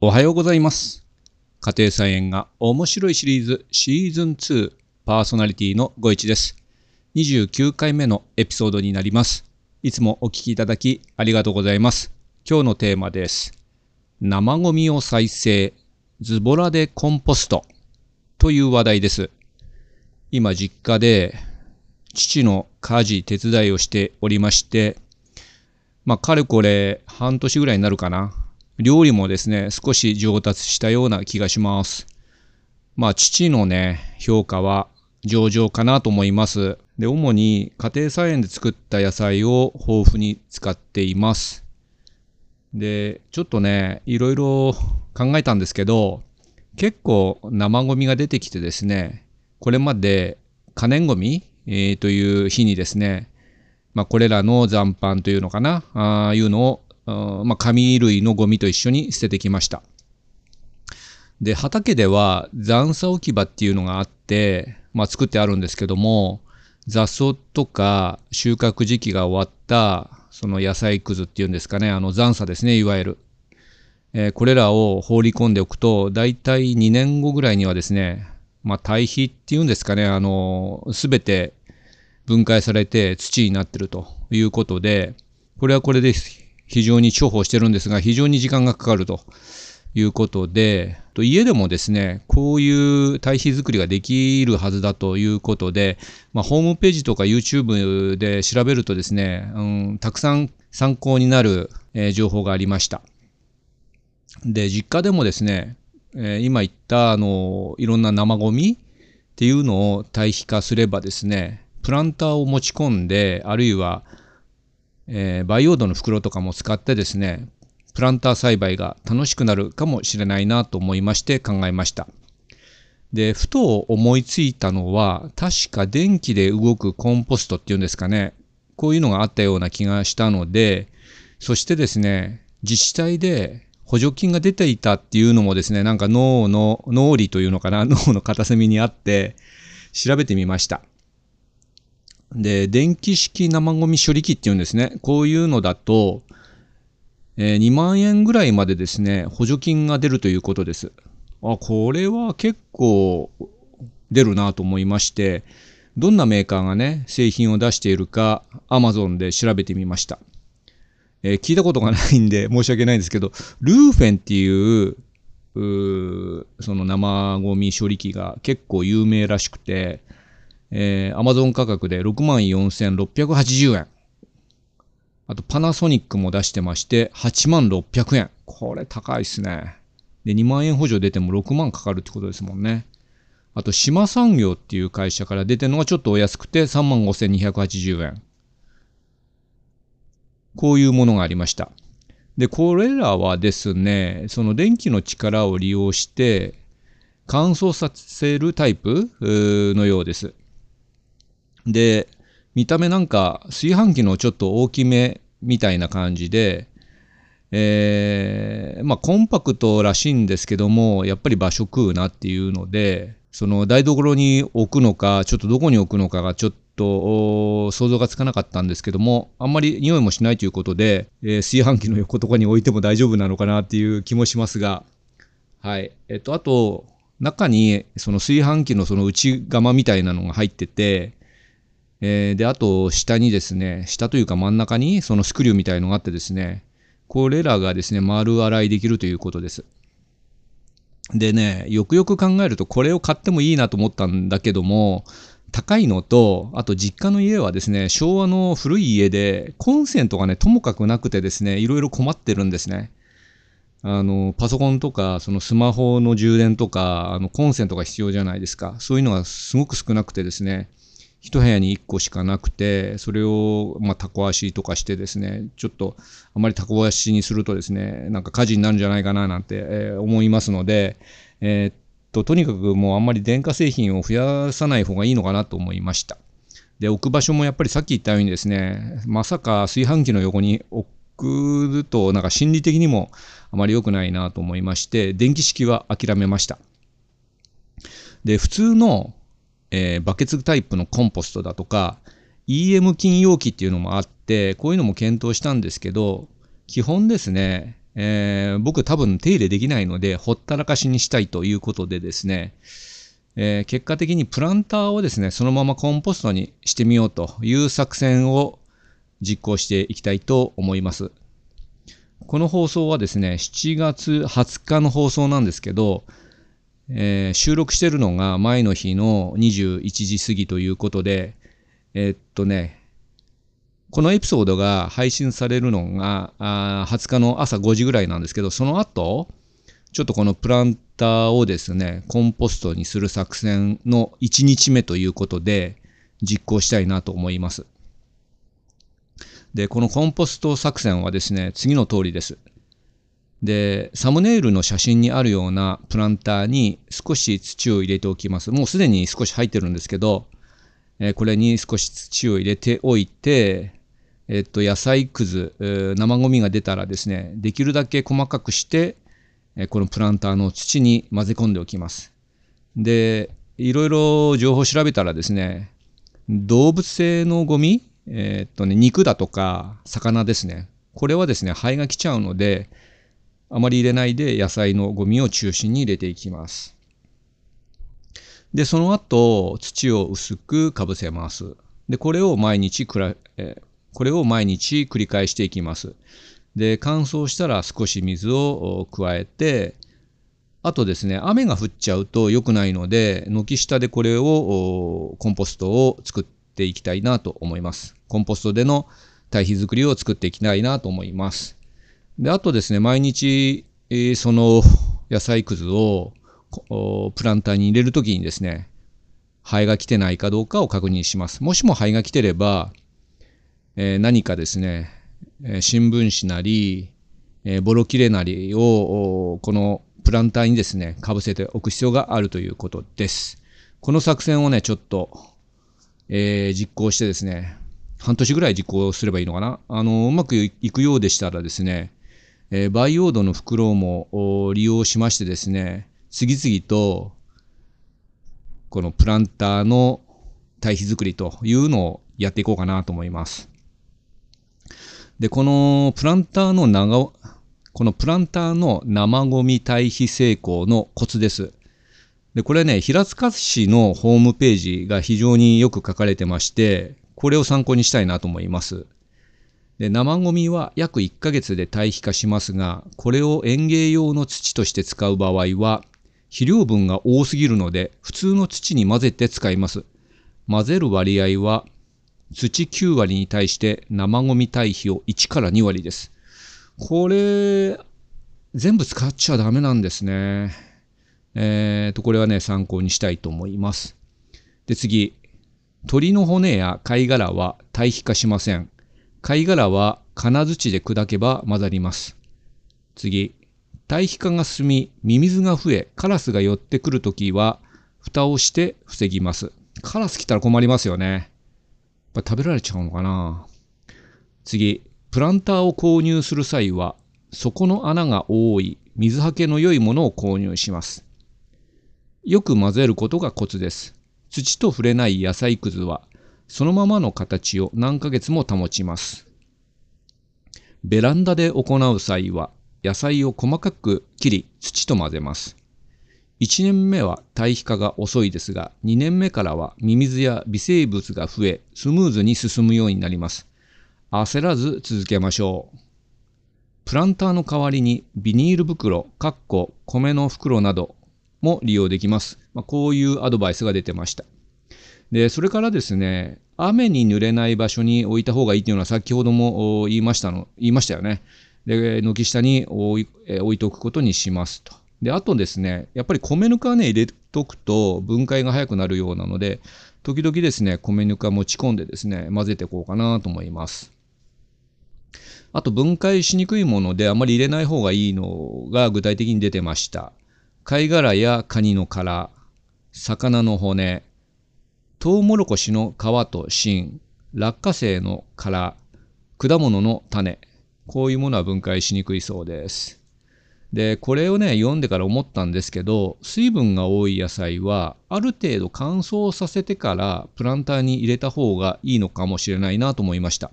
おはようございます。家庭菜園が面白いシリーズシーズン2パーソナリティのご一です。29回目のエピソードになります。いつもお聞きいただきありがとうございます。今日のテーマです。生ゴミを再生、ズボラでコンポストという話題です。今実家で父の家事手伝いをしておりまして、まあ、かれこれ半年ぐらいになるかな。料理もですね、少し上達したような気がします。まあ、父のね、評価は上々かなと思います。で、主に家庭菜園で作った野菜を豊富に使っています。で、ちょっとね、いろいろ考えたんですけど、結構生ゴミが出てきてですね、これまで可燃ゴミ、えーという日にですね、まあ、これらの残飯というのかな、ああいうのを、まあ、紙類のゴミと一緒に捨ててきました。で、畑では残差置き場っていうのがあって、まあ、作ってあるんですけども、雑草とか収穫時期が終わった、その野菜くずっていうんですかね、あの残差ですね、いわゆる。えーこれらを放り込んでおくと、だいたい2年後ぐらいにはですね、まあ、堆肥っていうんですかね、あの、すべて分解されて土になってるということで、これはこれです非常に重宝してるんですが、非常に時間がかかるということで、と家でもですね、こういう堆肥作りができるはずだということで、まあ、ホームページとか YouTube で調べるとですね、うん、たくさん参考になる、えー情報がありました。で、実家でもですね、えー今言った、あの、いろんな生ゴミっていうのを堆肥化すればですね、プランターを持ち込んで、あるいは、えー培養土の袋とかも使ってですね、プランター栽培が楽しくなるかもしれないなと思いまして考えました。で、ふと思いついたのは、確か電気で動くコンポストっていうんですかね、こういうのがあったような気がしたので、そしてですね、自治体で補助金が出ていたっていうのもですね、なんか脳の、脳裏というのかな、脳の片隅にあって、調べてみました。で、電気式生ゴミ処理機っていうんですね。こういうのだと、えー2万円ぐらいまでですね、補助金が出るということです。あ、これは結構出るなと思いまして、どんなメーカーがね、製品を出しているか、Amazon で調べてみました。えー聞いたことがないんで申し訳ないんですけど、ルーフェンっていう、うその生ゴミ処理機が結構有名らしくて、えー、Amazon 価格で64,680円。あとパナソニックも出してまして、8600円。これ高いですね。で、2万円補助出ても6万かかるってことですもんね。あと、島産業っていう会社から出てるのがちょっとお安くて35,280円。こういうものがありました。で、これらはですね、その電気の力を利用して乾燥させるタイプのようです。で、見た目なんか炊飯器のちょっと大きめみたいな感じで、えーまあコンパクトらしいんですけども、やっぱり場所食うなっていうので、その台所に置くのか、ちょっとどこに置くのかがちょっと想像がつかなかったんですけども、あんまり匂いもしないということで、えー炊飯器の横とかに置いても大丈夫なのかなっていう気もしますが、はい。えっと、あと、中にその炊飯器のその内釜みたいなのが入ってて、えーで、あと、下にですね、下というか真ん中にそのスクリューみたいのがあってですね、これらがですね、丸洗いできるということです。でね、よくよく考えると、これを買ってもいいなと思ったんだけども、高いのと、あと実家の家はですね、昭和の古い家で、コンセントがね、ともかくなくてですね、いろいろ困ってるんですね。あの、パソコンとか、そのスマホの充電とか、あの、コンセントが必要じゃないですか。そういうのがすごく少なくてですね、一部屋に1個しかなくて、それを、まあ、タコ足とかしてですね、ちょっと、あまりタコ足にするとですね、なんか火事になるんじゃないかななんて、えー思いますので、えーっと、とにかくもうあんまり電化製品を増やさない方がいいのかなと思いました。で、置く場所もやっぱりさっき言ったようにですね、まさか炊飯器の横に置くと、なんか心理的にもあまり良くないなと思いまして、電気式は諦めました。で、普通の、えーバケツタイプのコンポストだとか、EM 菌容器っていうのもあって、こういうのも検討したんですけど、基本ですね、えー、僕多分手入れできないので、ほったらかしにしたいということでですね、えー、結果的にプランターをですね、そのままコンポストにしてみようという作戦を実行していきたいと思います。この放送はですね、7月20日の放送なんですけど、えー、収録してるのが前の日の21時過ぎということで、えー、っとね、このエピソードが配信されるのがあ20日の朝5時ぐらいなんですけど、その後、ちょっとこのプランターをですね、コンポストにする作戦の1日目ということで実行したいなと思います。で、このコンポスト作戦はですね、次の通りです。で、サムネイルの写真にあるようなプランターに少し土を入れておきます。もうすでに少し入ってるんですけど、えー、これに少し土を入れておいて、えっと、野菜くず、生ゴミが出たらですね、できるだけ細かくして、えこのプランターの土に混ぜ込んでおきます。で、いろいろ情報を調べたらですね、動物性のゴミ、え、っとね、肉だとか魚ですね。これはですね、肺が来ちゃうので、あまり入れないで野菜のゴミを中心に入れていきます。で、その後、土を薄くかぶせます。で、これを毎日くら、え、これを毎日繰り返していきます。で、乾燥したら少し水を加えて、あとですね、雨が降っちゃうと良くないので、軒下でこれを、コンポストを作っていきたいなと思います。コンポストでの堆肥作りを作っていきたいなと思います。で、あとですね、毎日、えー、その野菜くずをプランターに入れるときにですね、灰が来てないかどうかを確認します。もしも灰が来てれば、えー、何かですね、え新聞紙なり、えボロ切れなりをこのプランターにですね、かぶせておく必要があるということです。この作戦をね、ちょっと、えー、実行してですね、半年ぐらい実行すればいいのかな。あの、うまくいくようでしたらですね、えー、培養土の袋も利用しましてですね、次々と、このプランターの堆肥作りというのをやっていこうかなと思います。で、このプランターの長、このプランターの生ゴミ堆肥成功のコツです。で、これね、平塚市のホームページが非常によく書かれてまして、これを参考にしたいなと思います。で生ゴミは約1ヶ月で堆肥化しますが、これを園芸用の土として使う場合は、肥料分が多すぎるので、普通の土に混ぜて使います。混ぜる割合は土9割に対して生ゴミ堆肥を1から2割です。これ、全部使っちゃダメなんですね。えーと、これはね、参考にしたいと思います。で、次。鳥の骨や貝殻は堆肥化しません。貝殻は金槌で砕けば混ざります。次。堆肥化が進み、ミミズが増え、カラスが寄ってくるときは、蓋をして防ぎます。カラス来たら困りますよね。やっぱ食べられちゃうのかな次、プランターを購入する際は、底の穴が多い、水はけの良いものを購入します。よく混ぜることがコツです。土と触れない野菜くずは、そのままの形を何ヶ月も保ちます。ベランダで行う際は、野菜を細かく切り、土と混ぜます。1年目は堆肥化が遅いですが、2年目からはミミズや微生物が増え、スムーズに進むようになります。焦らず続けましょう。プランターの代わりにビニール袋、かっこ米の袋なども利用できます。まあ、こういうアドバイスが出てました。で、それからですね、雨に濡れない場所に置いた方がいいというのは先ほども言いましたの、言いましたよね。で、軒下に置い置いておくことにしますと。で、あとですね、やっぱり米ぬかはね、入れとくと分解が早くなるようなので、時々ですね、米ぬか持ち込んでですね、混ぜていこうかなと思います。あと分解しにくいものであまり入れない方がいいのが具体的に出てました。貝殻やカニの殻、魚の骨、トウモロコシの皮と芯、落花生の殻、果物の種、こういうものは分解しにくいそうです。で、これをね、読んでから思ったんですけど、水分が多い野菜は、ある程度乾燥させてからプランターに入れた方がいいのかもしれないなと思いました。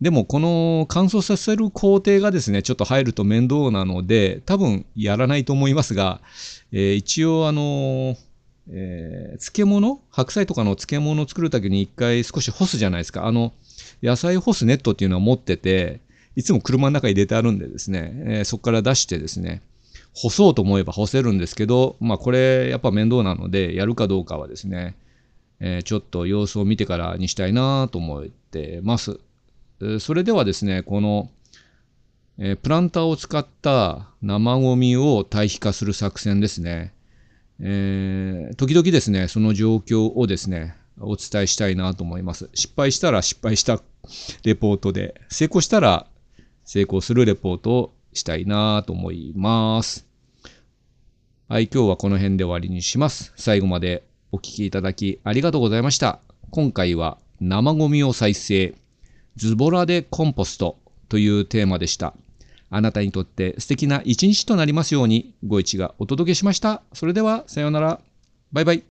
でもこの乾燥させる工程がですね、ちょっと入ると面倒なので、多分やらないと思いますが、えー、一応あのえー、漬物？白菜とかの漬物を作るときに一回少し干すじゃないですか。あの、野菜干すネットっていうのは持ってて、いつも車の中に入れてあるんでですね、えー、そこから出してですね、干そうと思えば干せるんですけど、まあこれやっぱ面倒なので、やるかどうかはですね、えー、ちょっと様子を見てからにしたいなと思ってます。それではですね、この、えー、プランターを使った生ゴミを堆肥化する作戦ですね。えー、時々ですね、その状況をですね、お伝えしたいなと思います。失敗したら失敗したレポートで、成功したら成功するレポートをしたいなと思います。はい、今日はこの辺で終わりにします。最後までお聴きいただきありがとうございました。今回は生ゴミを再生、ズボラでコンポストというテーマでした。あなたにとって素敵な一日となりますように、ご一がお届けしました。それでは、さようなら。バイバイ。